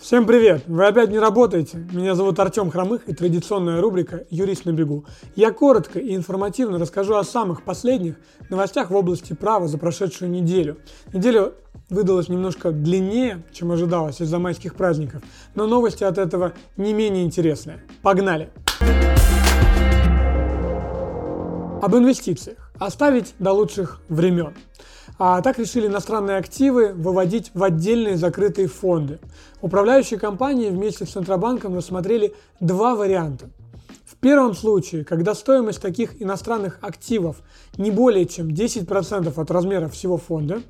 Всем привет! Вы опять не работаете? Меня зовут Артем Хромых и традиционная рубрика «Юрист на бегу». Я коротко и информативно расскажу о самых последних новостях в области права за прошедшую неделю. Неделя выдалась немножко длиннее, чем ожидалось из-за майских праздников, но новости от этого не менее интересные. Погнали! Об инвестициях. Оставить до лучших времен. А так решили иностранные активы выводить в отдельные закрытые фонды. Управляющие компании вместе с Центробанком рассмотрели два варианта. В первом случае, когда стоимость таких иностранных активов не более чем 10% от размера всего фонда,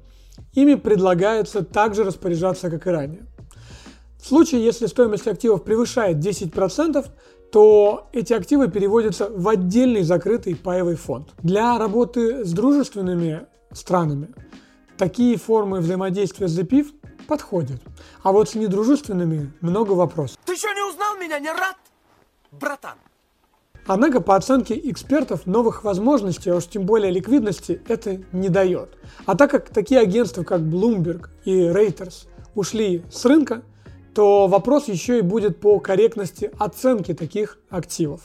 ими предлагается также распоряжаться, как и ранее. В случае, если стоимость активов превышает 10%, то эти активы переводятся в отдельный закрытый паевый фонд. Для работы с дружественными странами. Такие формы взаимодействия с ZPIF подходят. А вот с недружественными много вопросов. Ты что, не узнал меня, не рад, братан? Однако, по оценке экспертов, новых возможностей, а уж тем более ликвидности, это не дает. А так как такие агентства, как Bloomberg и Reuters ушли с рынка, то вопрос еще и будет по корректности оценки таких активов.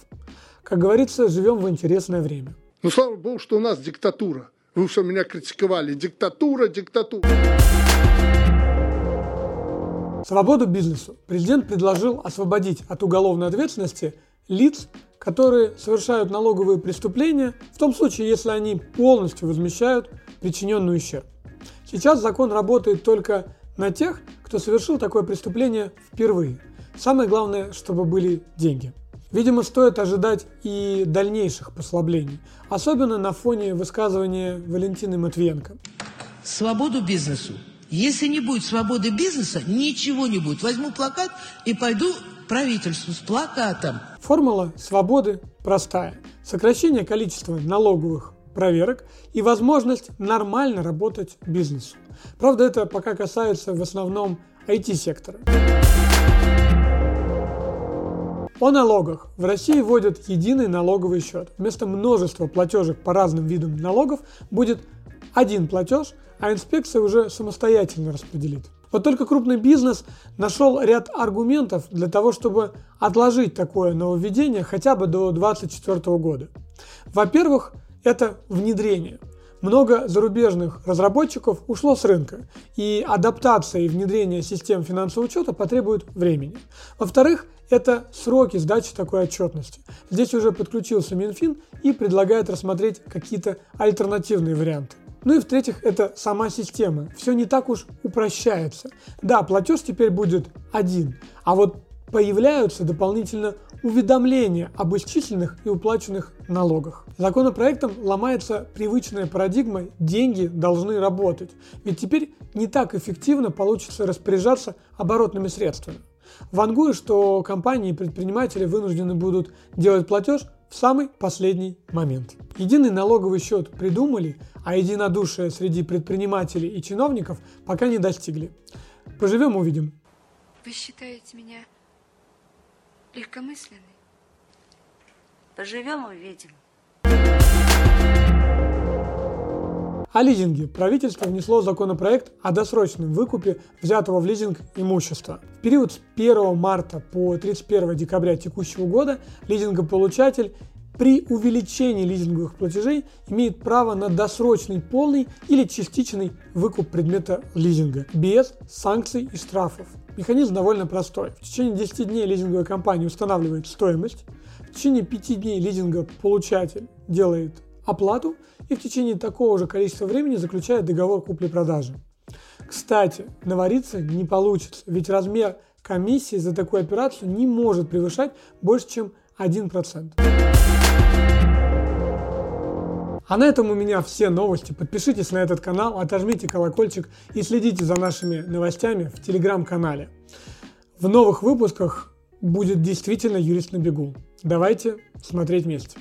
Как говорится, живем в интересное время. Ну, слава богу, что у нас диктатура. Вы что меня критиковали? Диктатура, диктатура. Свободу бизнесу. Президент предложил освободить от уголовной ответственности лиц, которые совершают налоговые преступления, в том случае, если они полностью возмещают причиненный ущерб. Сейчас закон работает только на тех, кто совершил такое преступление впервые. Самое главное, чтобы были деньги. Видимо, стоит ожидать и дальнейших послаблений, особенно на фоне высказывания Валентины Матвиенко. Свободу бизнесу. Если не будет свободы бизнеса, ничего не будет. Возьму плакат и пойду правительству с плакатом. Формула свободы простая. Сокращение количества налоговых проверок и возможность нормально работать бизнесу. Правда, это пока касается в основном IT-сектора. О налогах. В России вводят единый налоговый счет. Вместо множества платежек по разным видам налогов будет один платеж, а инспекция уже самостоятельно распределит. Вот только крупный бизнес нашел ряд аргументов для того, чтобы отложить такое нововведение хотя бы до 2024 года. Во-первых, это внедрение – много зарубежных разработчиков ушло с рынка, и адаптация и внедрение систем финансового учета потребует времени. Во-вторых, это сроки сдачи такой отчетности. Здесь уже подключился Минфин и предлагает рассмотреть какие-то альтернативные варианты. Ну и в-третьих, это сама система. Все не так уж упрощается. Да, платеж теперь будет один, а вот появляются дополнительно уведомления об исчисленных и уплаченных налогах. Законопроектом ломается привычная парадигма «деньги должны работать», ведь теперь не так эффективно получится распоряжаться оборотными средствами. Вангую, что компании и предприниматели вынуждены будут делать платеж в самый последний момент. Единый налоговый счет придумали, а единодушие среди предпринимателей и чиновников пока не достигли. Поживем увидим. Вы считаете меня легкомысленный. Поживем увидим. О лизинге. Правительство внесло законопроект о досрочном выкупе взятого в лизинг имущества. В период с 1 марта по 31 декабря текущего года лизингополучатель при увеличении лизинговых платежей имеет право на досрочный полный или частичный выкуп предмета лизинга без санкций и штрафов. Механизм довольно простой. В течение 10 дней лизинговая компания устанавливает стоимость, в течение 5 дней лизинга получатель делает оплату и в течение такого же количества времени заключает договор купли-продажи. Кстати, навариться не получится, ведь размер комиссии за такую операцию не может превышать больше, чем 1%. А на этом у меня все новости. Подпишитесь на этот канал, отожмите колокольчик и следите за нашими новостями в телеграм-канале. В новых выпусках будет действительно юрист на бегу. Давайте смотреть вместе.